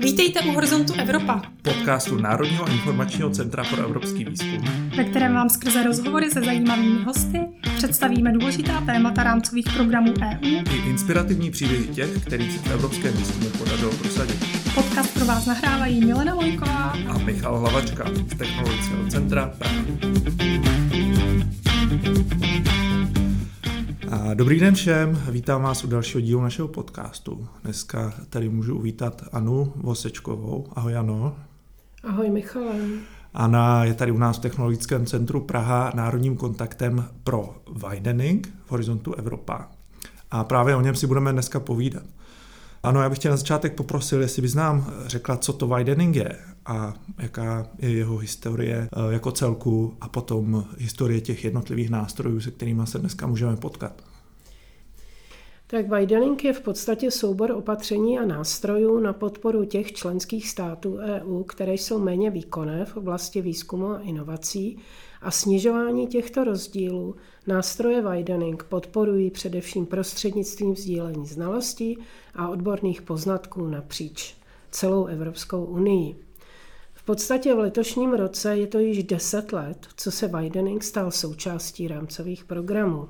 Vítejte u Horizontu Evropa, podcastu Národního informačního centra pro evropský výzkum, ve kterém vám skrze rozhovory se zajímavými hosty představíme důležitá témata rámcových programů EU i inspirativní příběhy těch, kterých se v evropském výzkumu podařilo prosadit. Podcast pro vás nahrávají Milena Vojková a Michal Hlavačka z Technologického centra Praha. Dobrý den všem, vítám vás u dalšího dílu našeho podcastu. Dneska tady můžu uvítat Anu Vosečkovou. Ahoj Ano. Ahoj Michale. Anna je tady u nás v Technologickém centru Praha národním kontaktem pro widening v horizontu Evropa. A právě o něm si budeme dneska povídat. Ano, já bych tě na začátek poprosil, jestli bys nám řekla, co to widening je a jaká je jeho historie eh, jako celku a potom historie těch jednotlivých nástrojů, se kterými se dneska můžeme potkat. Tak widening je v podstatě soubor opatření a nástrojů na podporu těch členských států EU, které jsou méně výkonné v oblasti výzkumu a inovací a snižování těchto rozdílů nástroje widening podporují především prostřednictvím sdílení znalostí a odborných poznatků napříč celou Evropskou unii. V podstatě v letošním roce je to již 10 let, co se widening stal součástí rámcových programů.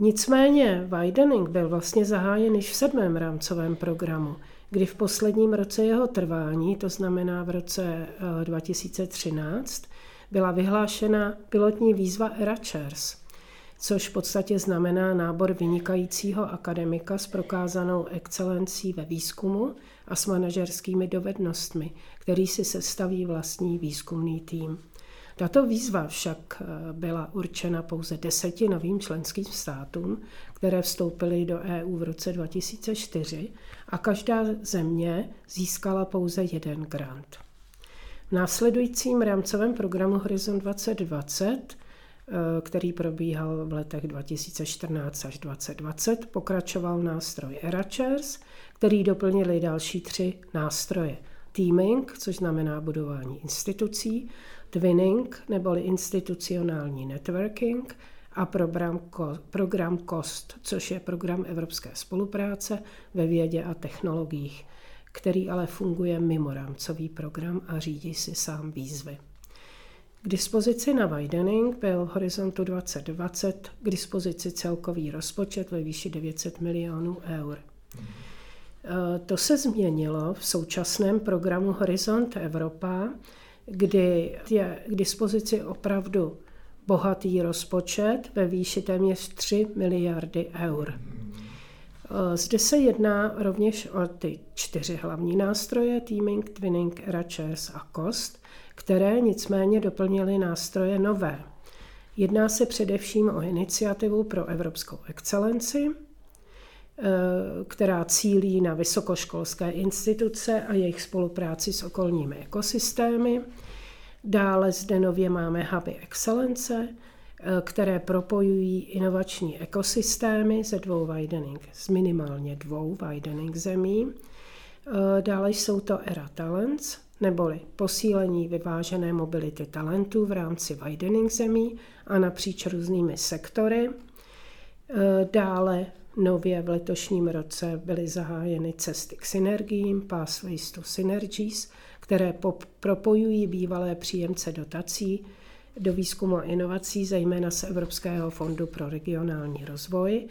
Nicméně widening byl vlastně zahájen již v sedmém rámcovém programu, kdy v posledním roce jeho trvání, to znamená v roce 2013, eh, byla vyhlášena pilotní výzva ERACHERS, což v podstatě znamená nábor vynikajícího akademika s prokázanou excelencí ve výzkumu a s manažerskými dovednostmi, který si sestaví vlastní výzkumný tým. Tato výzva však eh, byla určena pouze deseti novým členským státům, které vstoupily do EU v roce 2004 a každá země získala pouze jeden grant. V následujícím rámcovém programu Horizon 2020, eh, který probíhal v letech 2014 až 2020, pokračoval nástroj ERACHERS, který doplnili další tři nástroje. Teaming, což znamená budování institucí, twinning neboli institucionální networking a program, program COST, což je program evropské spolupráce ve vědě a technologiích, který ale funguje mimo rámcový program a řídí si sám výzvy. K dispozici na widening byl v horizontu 2020 k dispozici celkový rozpočet ve výši 900 milionů eur. E, to se změnilo v současném programu Horizont Evropa, kdy je k dispozici opravdu bohatý rozpočet ve výši téměř 3 miliardy eur. Zde se jedná rovněž o ty čtyři hlavní nástroje Teaming, Twinning, Ratchers a Cost, které nicméně doplnily nástroje nové. Jedná se především o iniciativu pro evropskou excelenci, která cílí na vysokoškolské instituce a jejich spolupráci s okolními ekosystémy. Dále zde nově máme huby excelence, eh, které propojují inovační ekosystémy ze dvou widening, z minimálně dvou widening zemí. Eh, dále jsou to ERA Talents, neboli posílení vyvážené mobility talentů v rámci widening zemí a napříč různými sektory. Dále Nově v letošním roce byly zahájeny cesty k synergiím, Pathways to Synergies, které propojují bývalé příjemce dotací do výzkumu a inovací, zejména z Evropského fondu pro regionální rozvoj,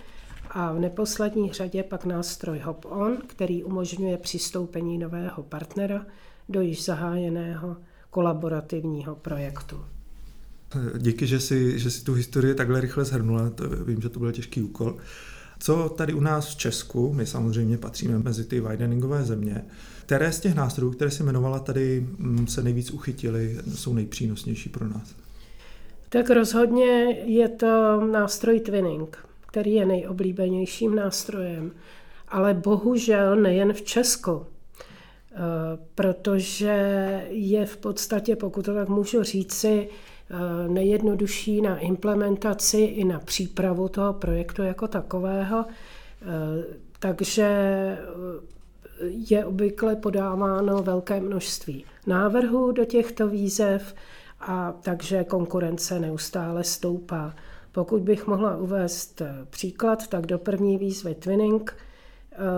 a v neposlední řadě pak nástroj Hop On, který umožňuje přistoupení nového partnera do již zahájeného kolaborativního projektu. Díky, že si, že si tu historii takhle rychle shrnula, to, vím, že to byl těžký úkol. Co tady u nás v Česku, my samozřejmě patříme mezi ty wideningové země, které z těch nástrojů, které si jmenovala, tady mm, se nejvíc uchytily, jsou nejpřínosnější pro nás? Tak rozhodně je to nástroj Twinning, který je nejoblíbenějším nástrojem, ale bohužel nejen v Česku, eh, protože je v podstatě, pokud to tak můžu říci, nejjednodušší na implementaci i na přípravu toho projektu jako takového. Eh, takže eh, je obvykle podáváno velké množství návrhů do těchto výzev a takže konkurence neustále stoupá. Pokud bych mohla uvést příklad, tak do první výzvy Twinning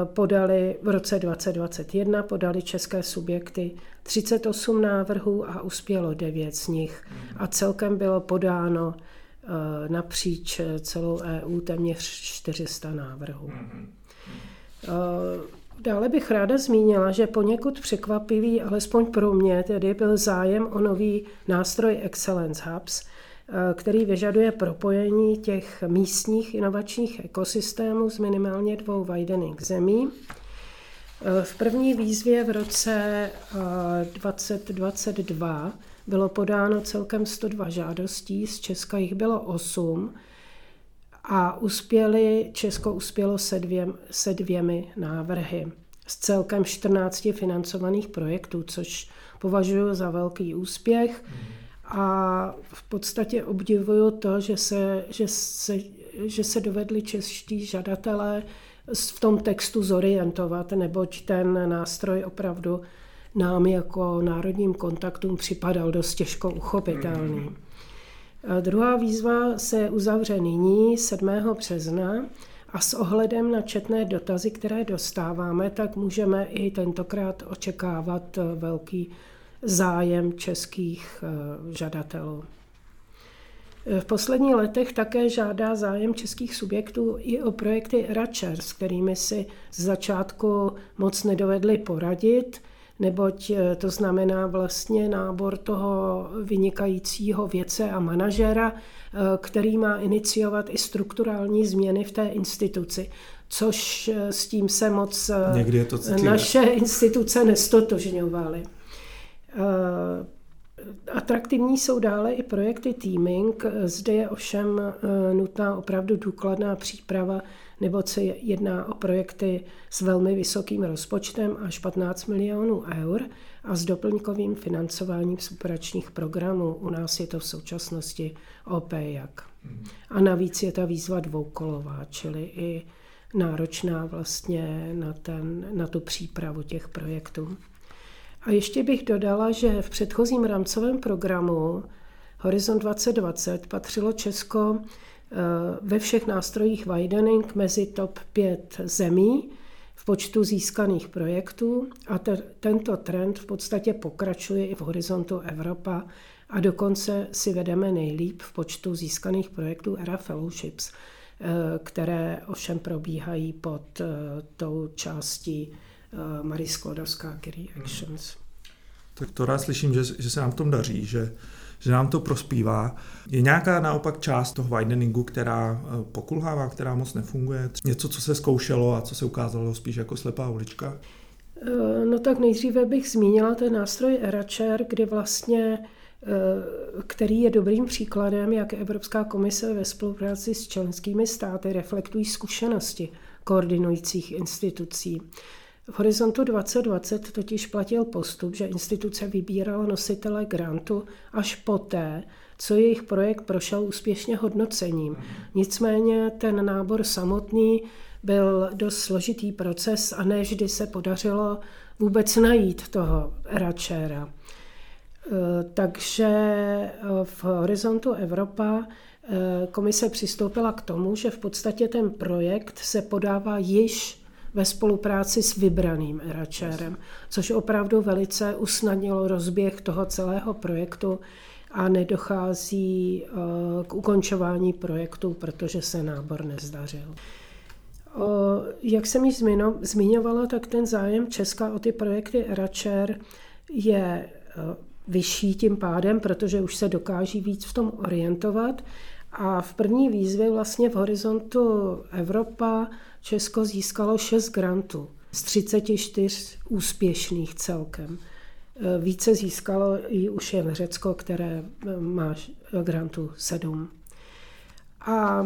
podali v roce 2021 podali české subjekty 38 návrhů a uspělo 9 z nich. A celkem bylo podáno eh, napříč celou EU téměř 400 návrhů. Dále bych ráda zmínila, že poněkud překvapivý, alespoň pro mě, tedy byl zájem o nový nástroj Excellence Hubs, eh, který vyžaduje propojení těch místních inovačních ekosystémů z minimálně dvou widening zemí. Eh, v první výzvě v roce 2022 eh, bylo podáno celkem 102 žádostí, z Česka jich bylo 8 a uspěli, Česko uspělo se, dvě, se dvěmi návrhy z celkem 14 financovaných projektů, což považuji za velký úspěch. A v podstatě obdivuju to, že se, že se, že se dovedli čeští žadatelé v tom textu zorientovat, neboť ten nástroj opravdu nám jako národním kontaktům připadal dost těžko uchopitelný. Mm. Druhá výzva se uzavře nyní 7. března a s ohledem na četné dotazy, které dostáváme, tak můžeme i tentokrát očekávat velký zájem českých eh, žadatelů. V posledních letech také žádá zájem českých subjektů i o projekty Ratcher, s kterými si z začátku moc nedovedli poradit neboť eh, to znamená vlastně nábor toho vynikajícího věce a manažera, eh, který má iniciovat i strukturální změny v té instituci což s tím se moc naše instituce nestotožňovaly. Atraktivní jsou dále i projekty teaming. Zde je ovšem nutná opravdu důkladná příprava nebo se jedná o projekty s velmi vysokým rozpočtem až 15 milionů eur a s doplňkovým financováním superačních programů. U nás je to v současnosti OPJAK. A navíc je ta výzva dvoukolová, čili i náročná vlastně na, ten, na tu přípravu těch projektů. A ještě bych dodala, že v předchozím rámcovém programu Horizon 2020 patřilo Česko ve všech nástrojích widening mezi top 5 zemí v počtu získaných projektů a te, tento trend v podstatě pokračuje i v horizontu Evropa a dokonce si vedeme nejlíp v počtu získaných projektů ERA Fellowships, eh, které ovšem probíhají pod eh, tou částí eh, Marie Sklodowská Kiri Actions. Tak to rád slyším, že, že se nám v tom daří, že že nám to prospívá. Je nějaká naopak část toho wideningu, která eh, pokulhává, která moc nefunguje? Něco, co se zkoušelo a co se ukázalo spíš jako slepá ulička? Eh, no tak nejdříve bych zmínila ten nástroj Eracher, kdy vlastně eh, který je dobrým příkladem, jak Evropská komise ve spolupráci s členskými státy reflektují zkušenosti koordinujících institucí. V Horizontu 2020 totiž platil postup, že instituce vybírala nositele grantu až poté, co jejich projekt prošel úspěšně hodnocením. Nicméně ten nábor samotný byl dost složitý proces a ne vždy se podařilo vůbec najít toho račera. E, takže e, v Horizontu Evropa e, komise přistoupila k tomu, že v podstatě ten projekt se podává již ve spolupráci s vybraným eračérem, což opravdu velice usnadnilo rozběh toho celého projektu a nedochází eh, k ukončování projektu, protože se nábor nezdařil. Jak jsem již zmiňovala, tak ten zájem Česka o ty projekty Eracher je eh, vyšší tím pádem, protože už se dokáží víc v tom orientovat. A v první výzvě vlastně v horizontu Evropa Česko získalo 6 grantů z 34 úspěšných celkem. E, více získalo i už jen Řecko, které e, má grantů 7. A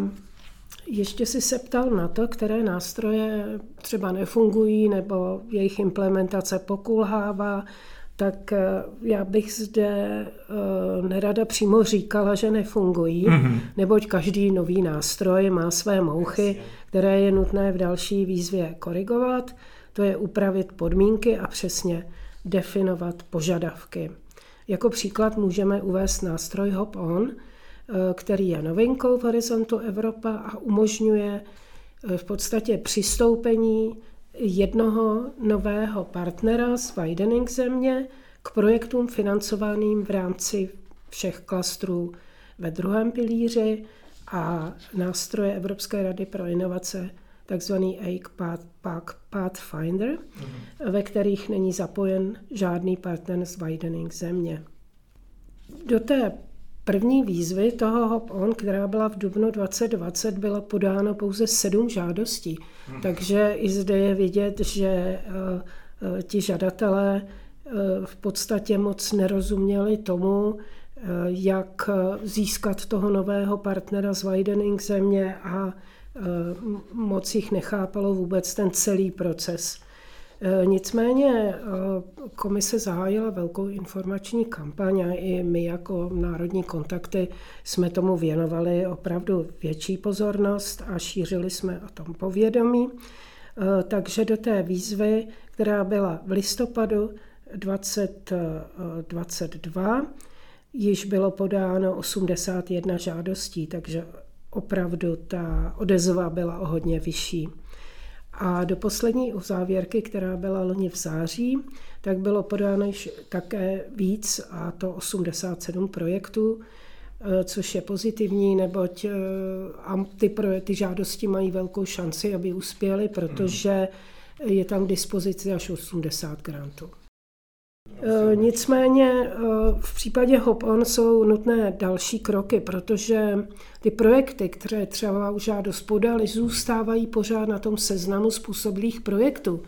ještě si se ptal na to, které nástroje třeba nefungují nebo jejich implementace pokulhává tak eh, já bych zde eh, nerada přímo říkala, že nefungují, mm-hmm. neboť každý nový nástroj má své mouchy, které je nutné v další výzvě korigovat. To je upravit podmínky a přesně definovat požadavky. Jako příklad můžeme uvést nástroj Hop On, eh, který je novinkou v horizontu Evropa a umožňuje v podstatě přistoupení jednoho nového partnera z widening země k projektům financovaným v rámci všech klastrů ve druhém pilíři a nástroje Evropské rady pro inovace, takzvaný AIC Pathfinder, mm-hmm. ve kterých není zapojen žádný partner z widening země. Do té první výzvy toho Hop-On, která byla v dubnu 2020, byla podáno pouze sedm žádostí. Hmm. Takže i zde je vidět, že eh, eh, ti žadatelé eh, v podstatě moc nerozuměli tomu, jak získat toho nového partnera z widening země a moc jich nechápalo vůbec ten celý proces. E, nicméně e, komise zahájila velkou informační kampaň a i my jako národní kontakty jsme tomu věnovali opravdu větší pozornost a šířili jsme o tom povědomí. E, takže do té výzvy, která byla v listopadu 2022, již bylo podáno 81 žádostí, takže opravdu ta odezva byla o hodně vyšší. A do poslední uzávěrky, která byla loni v září, tak bylo podáno již také víc, a to 87 projektů, eh, což je pozitivní, neboť eh, ty, ty žádosti mají velkou šanci, aby uspěly, protože je tam k dispozici až 80 grantů. Eh, nicméně eh, v případě Hop-On jsou nutné další kroky, protože ty projekty, které třeba už žádost podali, zůstávají pořád na tom seznamu způsobilých projektů.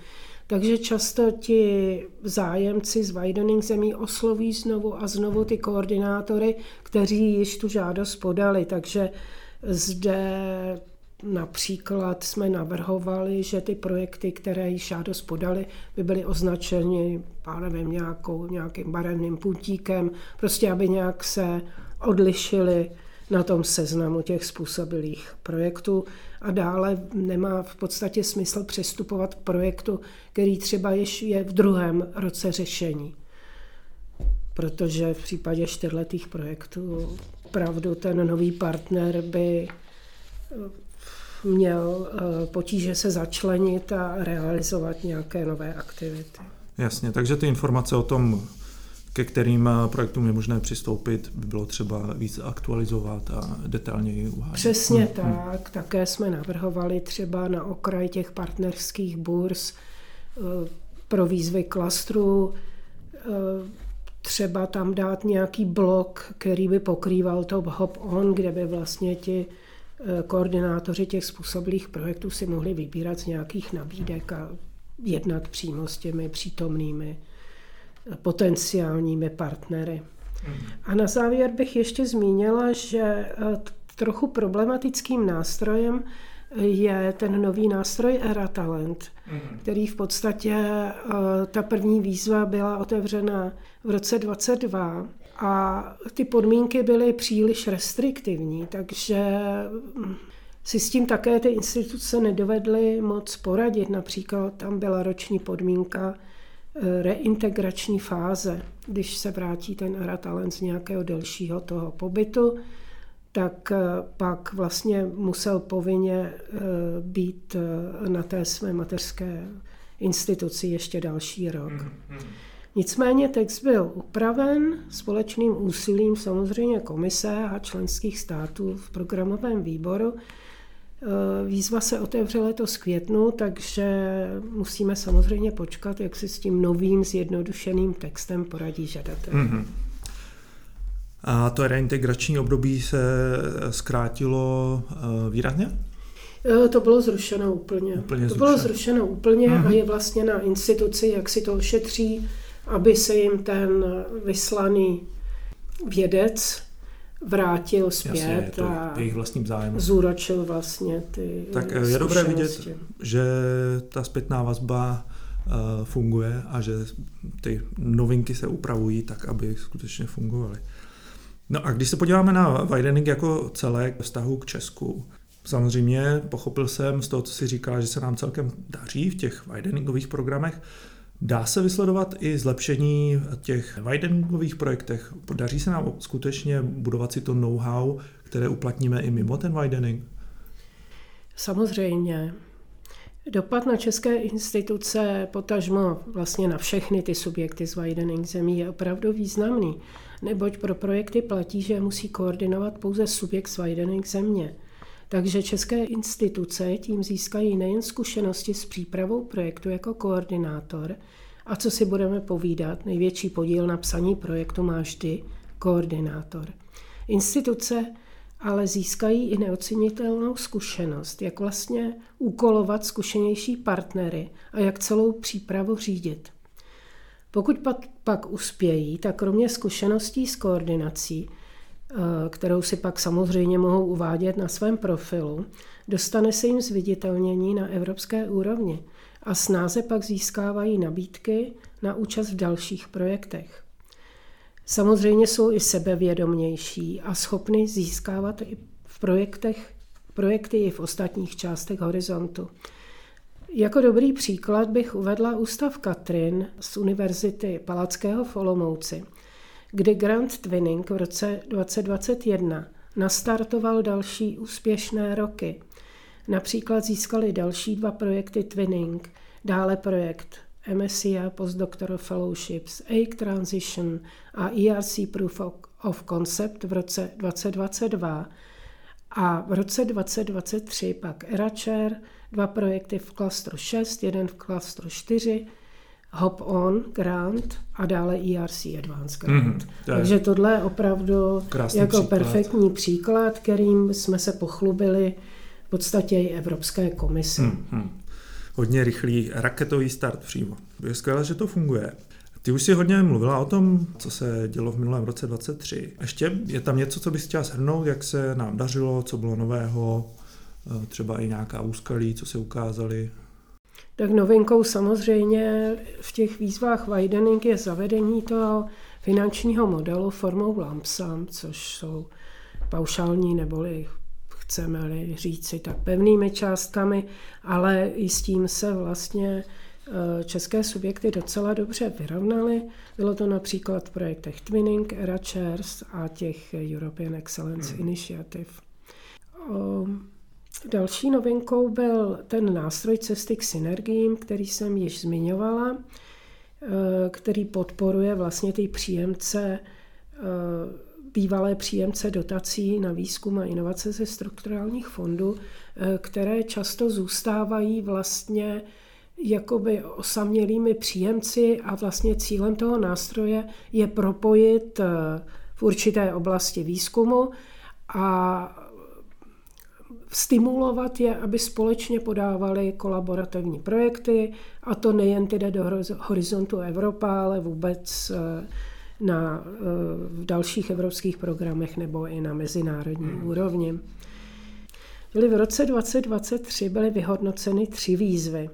Takže často ti zájemci z widening zemí osloví znovu a znovu ty koordinátory, kteří již tu žádost podali. Takže zde Například jsme navrhovali, že ty projekty, které již žádost podali, by byly označeny, nevím, nějakou, nějakým barevným puntíkem, prostě aby nějak se odlišili na tom seznamu těch způsobilých projektů. A dále nemá v podstatě smysl přistupovat k projektu, který třeba ještě je v druhém roce řešení. Protože v případě čtyřletých projektů opravdu ten nový partner by měl eh, potíže se začlenit a realizovat nějaké nové aktivity. Jasně, takže ty informace o tom, ke kterým eh, projektům je možné přistoupit, by bylo třeba víc aktualizovat a detailněji uhájit. Přesně hmm. tak. Také jsme navrhovali třeba na okraj těch partnerských burz eh, pro výzvy klastru třeba tam dát nějaký blok, který by pokrýval to hop-on, kde by vlastně ti koordinátoři těch způsobilých projektů si mohli vybírat z nějakých nabídek a jednat přímo s těmi přítomnými eh, potenciálními partnery. A na závěr bych ještě zmínila, že eh, trochu problematickým nástrojem je ten nový nástroj Era Talent, který v podstatě ta první výzva byla otevřena v roce 22 a ty podmínky byly příliš restriktivní, takže si s tím také ty instituce nedovedly moc poradit. Například tam byla roční podmínka eh, reintegrační fáze. Když se vrátí ten aratalent z nějakého delšího toho pobytu, tak eh, pak vlastně musel povinně eh, být na té své mateřské instituci ještě další rok. Mm-hmm. Nicméně text byl upraven společným úsilím samozřejmě komise a členských států v programovém výboru. E, výzva se otevře letos květnu, takže musíme samozřejmě počkat, jak si s tím novým zjednodušeným textem poradí žadatel. Mm-hmm. A to reintegrační období se zkrátilo e, výrazně? E, to bylo zrušeno úplně. úplně to zrušeno. bylo zrušeno úplně mm-hmm. a je vlastně na instituci, jak si to ošetří aby se jim ten vyslaný vědec vrátil zpět Jasně, je to a jejich vlastním zájmu. zúročil vlastně ty Tak eh, je dobré vidět, že ta zpětná vazba eh, funguje a že ty novinky se upravují tak, aby skutečně fungovaly. No a když se podíváme na widening jako celek vztahu k Česku, samozřejmě pochopil jsem z toho, co si říká, že se nám celkem daří v těch wideningových programech, Dá se vysledovat i zlepšení těch wideningových projektech? Daří se nám skutečně budovat si to know-how, které uplatníme i mimo ten widening? Samozřejmě. Dopad na české instituce, potažmo vlastně na všechny ty subjekty z widening zemí je opravdu významný, neboť pro projekty platí, že musí koordinovat pouze subjekt z widening země. Takže české instituce tím získají nejen zkušenosti s přípravou projektu jako koordinátor, a co si budeme povídat, největší podíl na psaní projektu má vždy koordinátor. Instituce ale získají i neocenitelnou zkušenost, jak vlastně úkolovat zkušenější partnery a jak celou přípravu řídit. Pokud pak, pak uspějí, tak kromě zkušeností s koordinací, kterou si pak samozřejmě mohou uvádět na svém profilu, dostane se jim zviditelnění na evropské úrovni a snáze pak získávají nabídky na účast v dalších projektech. Samozřejmě jsou i sebevědomější a schopni získávat i v projektech, projekty i v ostatních částech horizontu. Jako dobrý příklad bych uvedla Ústav Katrin z Univerzity Palackého v Olomouci, kde Grant Twinning v roce 2021 nastartoval další úspěšné roky. Například získali další dva projekty Twinning, dále projekt MSc Postdoctoral Fellowships, AIC Transition a ERC Proof of Concept v roce 2022 a v roce 2023 pak ERACHER, dva projekty v klastru 6, jeden v klastru 4, Hop On Grant a dále ERC Advanced Grant. Mm, to Takže tohle je opravdu jako příklad. perfektní příklad, kterým jsme se pochlubili v podstatě i Evropské komisi. Mm, mm hodně rychlý raketový start přímo. Je skvělé, že to funguje. Ty už si hodně mluvila o tom, co se dělo v minulém roce 23. Ještě je tam něco, co bys chtěla shrnout, jak se nám dařilo, co bylo nového, eh, třeba i nějaká úskalí, co se ukázaly? Tak novinkou samozřejmě v těch výzvách widening je zavedení toho finančního modelu formou LAMPSAM, což jsou paušální neboli chceme-li říci, tak pevnými částkami, ale i s tím se vlastně eh, české subjekty docela dobře vyrovnaly. Bylo to například v projektech Twinning, ERACHERS a těch European Excellence hmm. Initiative. Další novinkou byl ten nástroj cesty k synergiím, který jsem již zmiňovala, eh, který podporuje vlastně ty příjemce eh, bývalé příjemce dotací na výzkum a inovace ze strukturálních fondů, eh, které často zůstávají vlastně jakoby osamělými příjemci a vlastně cílem toho nástroje je propojit v určité oblasti výzkumu a stimulovat je, aby společně podávali kolaborativní projekty, a to nejen tedy do horizontu Evropa, ale vůbec eh, na, eh, v dalších evropských programech nebo i na mezinárodní hmm. úrovni. Byly v roce 2023 byly vyhodnoceny tři výzvy.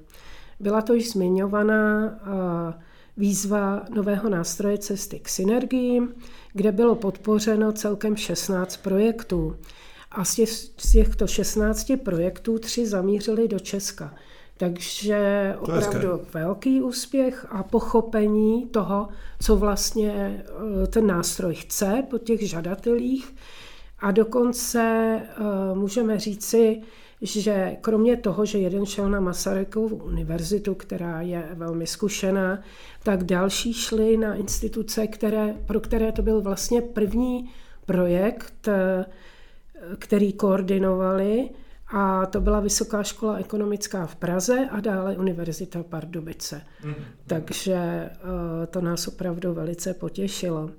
Byla to již zmiňovaná eh, výzva nového nástroje cesty k synergiím, kde bylo podpořeno celkem 16 projektů. A z, těch, z těchto 16 projektů tři zamířili do Česka. Takže opravdu velký úspěch a pochopení toho, co vlastně eh, ten nástroj chce po těch žadatelích. A dokonce eh, můžeme říci, že kromě toho, že jeden šel na Masarykovu univerzitu, která je velmi zkušená, tak další šli na instituce, které, pro které to byl vlastně první projekt, eh, který koordinovali a to byla Vysoká škola ekonomická v Praze a dále Univerzita Pardubice. Mm. Takže eh, to nás opravdu velice potěšilo.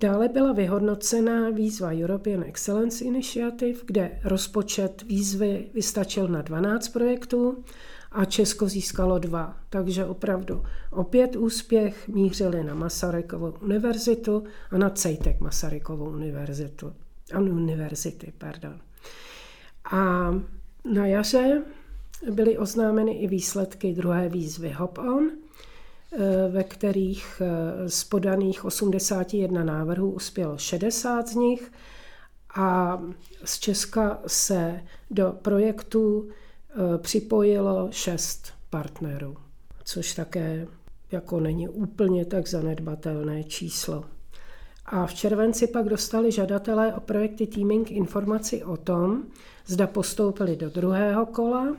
Dále byla vyhodnocena výzva European Excellence Initiative, kde rozpočet výzvy vystačil na 12 projektů a Česko získalo dva. Takže opravdu opět úspěch mířili na Masarykovou univerzitu a na CEJTEK Masarykovou univerzitu. Univerzity, pardon. A na jaře byly oznámeny i výsledky druhé výzvy Hop On, eh, ve kterých eh, z podaných 81 návrhů uspělo 60 z nich a z Česka se do projektu eh, připojilo 6 partnerů, což také jako není úplně tak zanedbatelné číslo. A v červenci pak dostali žadatelé o projekty Teaming informaci o tom, zda postoupili do druhého kola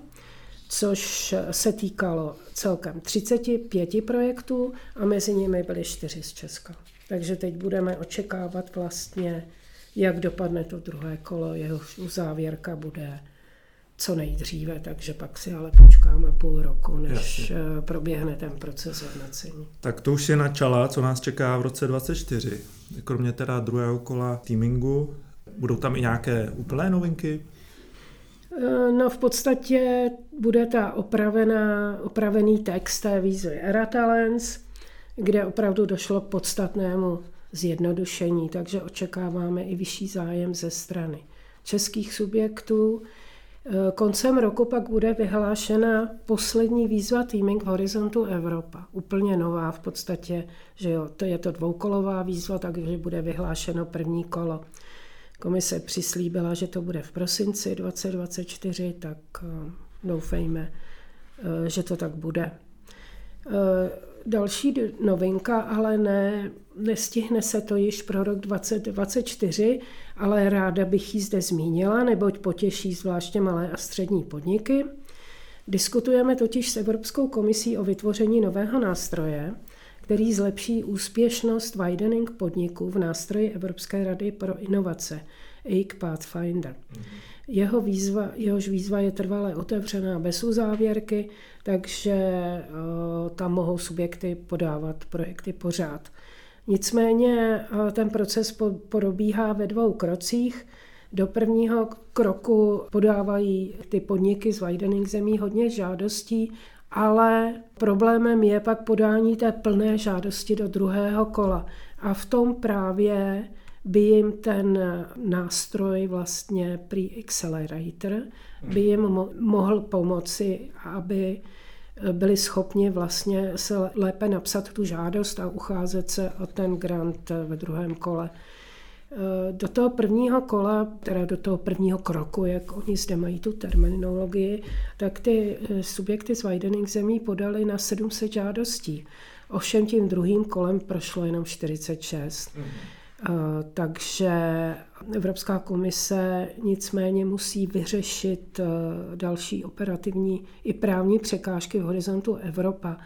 což se týkalo celkem 35 projektů a mezi nimi byly čtyři z Česka. Takže teď budeme očekávat vlastně, jak dopadne to druhé kolo, jeho uzávěrka bude co nejdříve, takže pak si ale počkáme půl roku, než Jasně. Eh, proběhne ten proces hodnocení. Tak to už je načala, co nás čeká v roce 2024. Kromě teda druhého kola teamingu, budou tam i nějaké úplné novinky? Eh, no v podstatě bude ta opravená, opravený text té výzvy Era Talents, kde opravdu došlo k podstatnému zjednodušení, takže očekáváme i vyšší zájem ze strany českých subjektů. Eh, koncem roku pak bude vyhlášena poslední výzva Teaming Horizontu Evropa. Úplně nová v podstatě, že jo, to je to dvoukolová výzva, takže bude vyhlášeno první kolo. Komise přislíbila, že to bude v prosinci 2024, tak eh, doufejme, eh, že to tak bude. Další novinka, ale ne, nestihne se to již pro rok 2024, ale ráda bych ji zde zmínila, neboť potěší zvláště malé a střední podniky. Diskutujeme totiž s Evropskou komisí o vytvoření nového nástroje, který zlepší úspěšnost widening podniků v nástroji Evropské rady pro inovace, EIC Pathfinder. Jeho výzva, jehož výzva je trvale otevřená bez uzávěrky, takže uh, tam mohou subjekty podávat projekty pořád. Nicméně uh, ten proces probíhá ve dvou krocích. Do prvního kroku podávají ty podniky z Widening zemí hodně žádostí, ale problémem je pak podání té plné žádosti do druhého kola. A v tom právě by jim ten nástroj vlastně Pre-Accelerator by jim mohl pomoci, aby byli schopni vlastně se lépe napsat tu žádost a ucházet se o ten grant ve druhém kole. Do toho prvního kola, teda do toho prvního kroku, jak oni zde mají tu terminologii, tak ty subjekty z widening zemí podali na 700 žádostí. Ovšem tím druhým kolem prošlo jenom 46. Mm. Eh, takže Evropská komise nicméně musí vyřešit eh, další operativní i právní překážky v horizontu Evropa.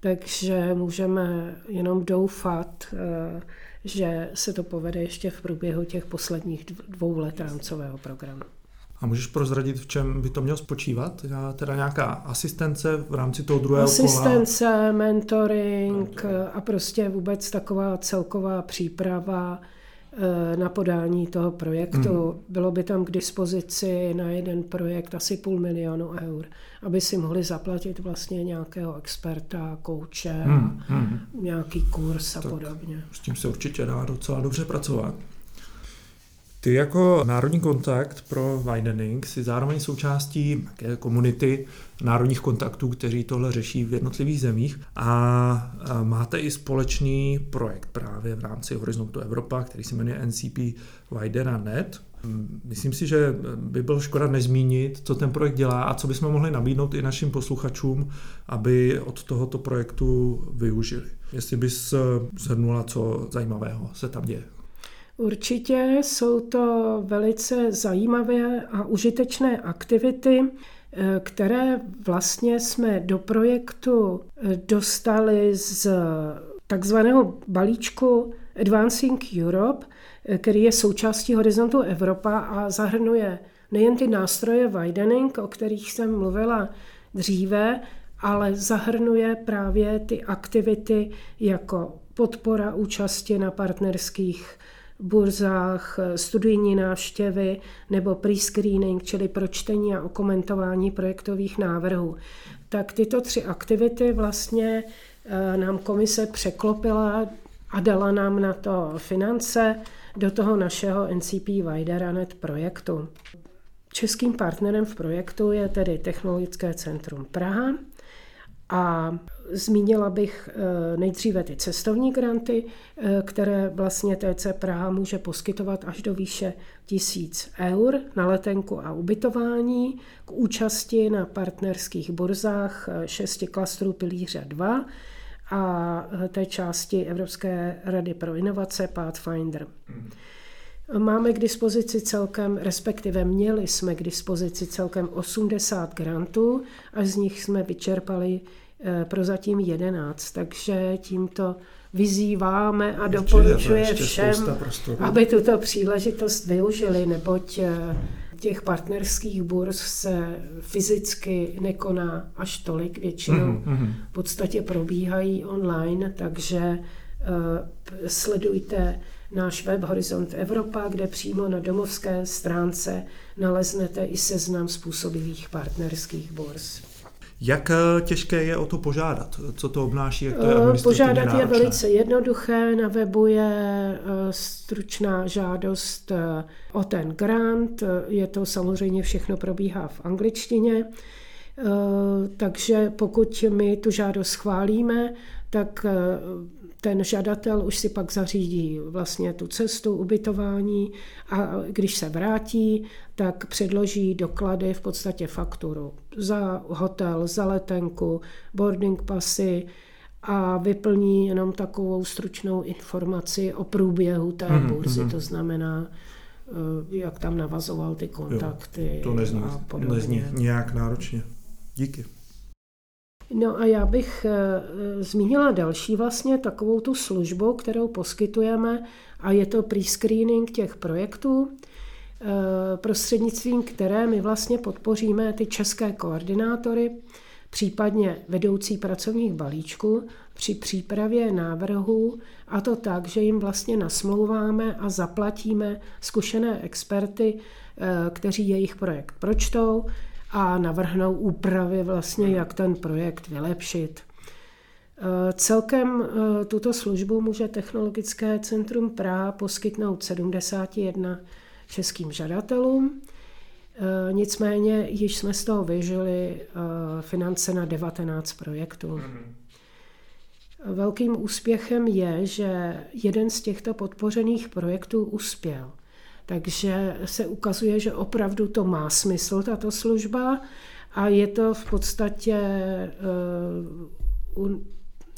Takže můžeme jenom doufat, eh, že se to povede ještě v průběhu těch posledních dvou let rámcového programu. A můžeš prozradit, v čem by to mělo spočívat? Teda nějaká asistence v rámci toho druhého asistence, kola? mentoring, mentoring a prostě vůbec taková celková příprava eh, na podání toho projektu. Hmm. Bylo by tam k dispozici na jeden projekt asi půl milionu eur, aby si mohli zaplatit vlastně nějakého experta, kouče, hmm. Hmm. nějaký kurz a tak podobně. S tím se určitě dá docela dobře pracovat. Ty jako národní kontakt pro widening si zároveň součástí komunity národních kontaktů, kteří tohle řeší v jednotlivých zemích a máte i společný projekt právě v rámci Horizontu Evropa, který se jmenuje NCP Widera Net. Myslím si, že by bylo škoda nezmínit, co ten projekt dělá a co bychom mohli nabídnout i našim posluchačům, aby od tohoto projektu využili. Jestli bys zhrnula, co zajímavého se tam děje. Určitě jsou to velice zajímavé a užitečné aktivity, eh, které vlastně jsme do projektu eh, dostali z takzvaného balíčku Advancing Europe, eh, který je součástí Horizontu Evropa a zahrnuje nejen ty nástroje widening, o kterých jsem mluvila dříve, ale zahrnuje právě ty aktivity jako podpora účasti na partnerských burzách, studijní návštěvy nebo pre-screening, čili pročtení a okomentování projektových návrhů. Tak tyto tři aktivity vlastně eh, nám komise překlopila a dala nám na to finance do toho našeho NCP Wideranet projektu. Českým partnerem v projektu je tedy Technologické centrum Praha a Zmínila bych eh, nejdříve ty cestovní granty, eh, které vlastně TC Praha může poskytovat až do výše tisíc eur na letenku a ubytování k účasti na partnerských burzách eh, šesti klastrů pilíře 2 a té části Evropské rady pro inovace Pathfinder. Máme k dispozici celkem, respektive měli jsme k dispozici celkem 80 grantů a z nich jsme vyčerpali eh, prozatím 11, takže tímto vyzýváme a doporučuje všem, aby tuto příležitost využili, neboť eh, těch partnerských burz se fyzicky nekoná až tolik, většinou mm-hmm. v podstatě probíhají online, takže uh, sledujte náš web Horizont Evropa, kde přímo na domovské stránce naleznete i seznam způsobivých partnerských burz. Jak eh, těžké je o to požádat? Co to obnáší? Jak to je požádat náročné? je velice jednoduché. Na webu je eh, stručná žádost eh, o ten grant. Je to samozřejmě všechno probíhá v angličtině. Takže pokud my tu žádost schválíme, tak ten žadatel už si pak zařídí vlastně tu cestu, ubytování a když se vrátí, tak předloží doklady, v podstatě fakturu za hotel, za letenku, boarding pasy a vyplní jenom takovou stručnou informaci o průběhu té mm, burzy, mm. to znamená, eh, jak tam navazoval ty kontakty. Jo, to nezní, a podobně. nezní nějak náročně. Díky. No a já bych eh, zmínila další vlastně takovou tu službu, kterou poskytujeme a je to pre-screening těch projektů, eh, prostřednictvím které my vlastně podpoříme ty české koordinátory, případně vedoucí pracovních balíčků při přípravě návrhů a to tak, že jim vlastně nasmlouváme a zaplatíme zkušené experty, eh, kteří jejich projekt pročtou, a navrhnou úpravy vlastně, jak ten projekt vylepšit. E, celkem e, tuto službu může Technologické centrum Praha poskytnout 71 českým žadatelům. E, nicméně již jsme z toho vyžili finance na 19 projektů. Velkým úspěchem je, že jeden z těchto podpořených projektů uspěl – takže se ukazuje, že opravdu to má smysl, tato služba, a je to v podstatě uh,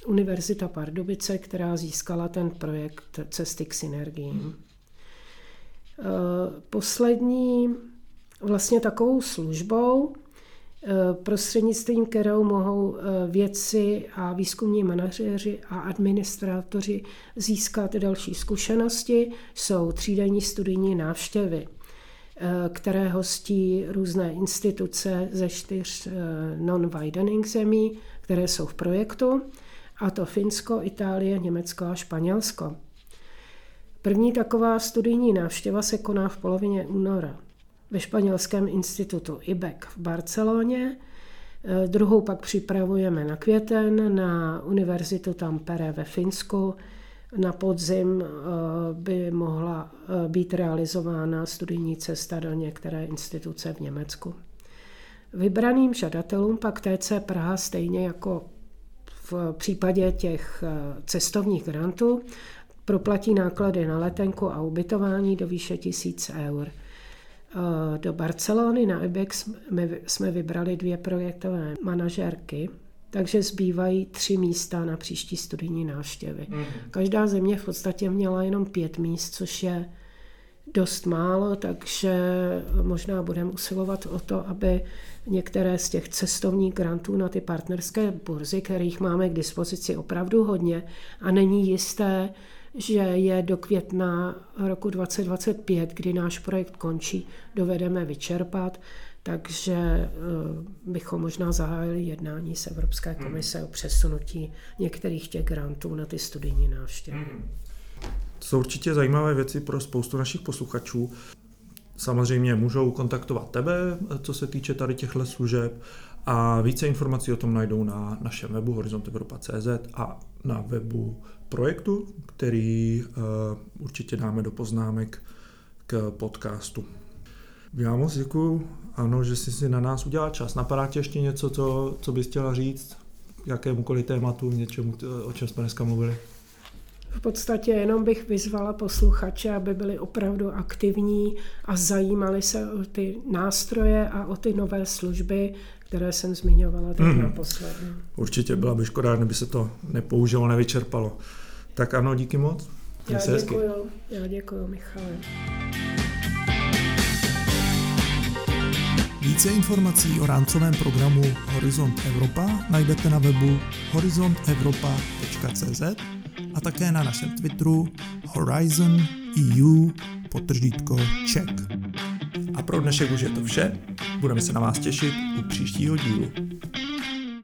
Univerzita Pardubice, která získala ten projekt Cesty k synergiím. Uh, poslední vlastně takovou službou, prostřednictvím kterou mohou eh, vědci a výzkumní manažeři a administrátoři získat další zkušenosti, jsou třídenní studijní návštěvy, eh, které hostí různé instituce ze čtyř non-widening zemí, které jsou v projektu, a to Finsko, Itálie, Německo a Španělsko. První taková studijní návštěva se koná v polovině února ve španělském institutu IBEC v Barceloně. Eh, druhou pak připravujeme na květen na Univerzitu Tampere ve Finsku. Na podzim eh, by mohla eh, být realizována studijní cesta do některé instituce v Německu. Vybraným žadatelům pak TC Praha stejně jako v případě těch cestovních grantů proplatí náklady na letenku a ubytování do výše 1000 eur. Eh, do Barcelony na IBEX jsme vybrali dvě projektové manažerky, takže zbývají tři místa na příští studijní návštěvy. Mm. Každá země v podstatě měla jenom pět míst, což je dost málo, takže možná budeme usilovat o to, aby některé z těch cestovních grantů na ty partnerské burzy, kterých máme k dispozici opravdu hodně a není jisté, že je do května roku 2025, kdy náš projekt končí, dovedeme vyčerpat, takže eh, bychom možná zahájili jednání s Evropské hmm. komise o přesunutí některých těch grantů na ty studijní návštěvy. Hmm. To jsou určitě zajímavé věci pro spoustu našich posluchačů. Samozřejmě můžou kontaktovat tebe, co se týče tady těchto služeb a více informací o tom najdou na našem webu horizontevropa.cz a na webu projektu, který uh, určitě dáme do poznámek k podcastu. Já moc děkuji, ano, že jsi si na nás udělal čas. Napadá tě ještě něco, co, co bys chtěla říct jakémukoliv tématu, něčemu, o čem jsme dneska mluvili? V podstatě jenom bych vyzvala posluchače, aby byli opravdu aktivní a zajímali se o ty nástroje a o ty nové služby, které jsem zmiňovala teď mm. naposledy. Určitě byla by škoda, kdyby se to nepoužilo, nevyčerpalo. Tak ano, díky moc. Já děkuji, já děkuji, Michale. Více informací o rámcovém programu Horizont Evropa najdete na webu horizontevropa.cz a také na našem Twitteru Horizon EU potržítko Czech. A pro dnešek už je to vše. Budeme se na vás těšit u příštího dílu.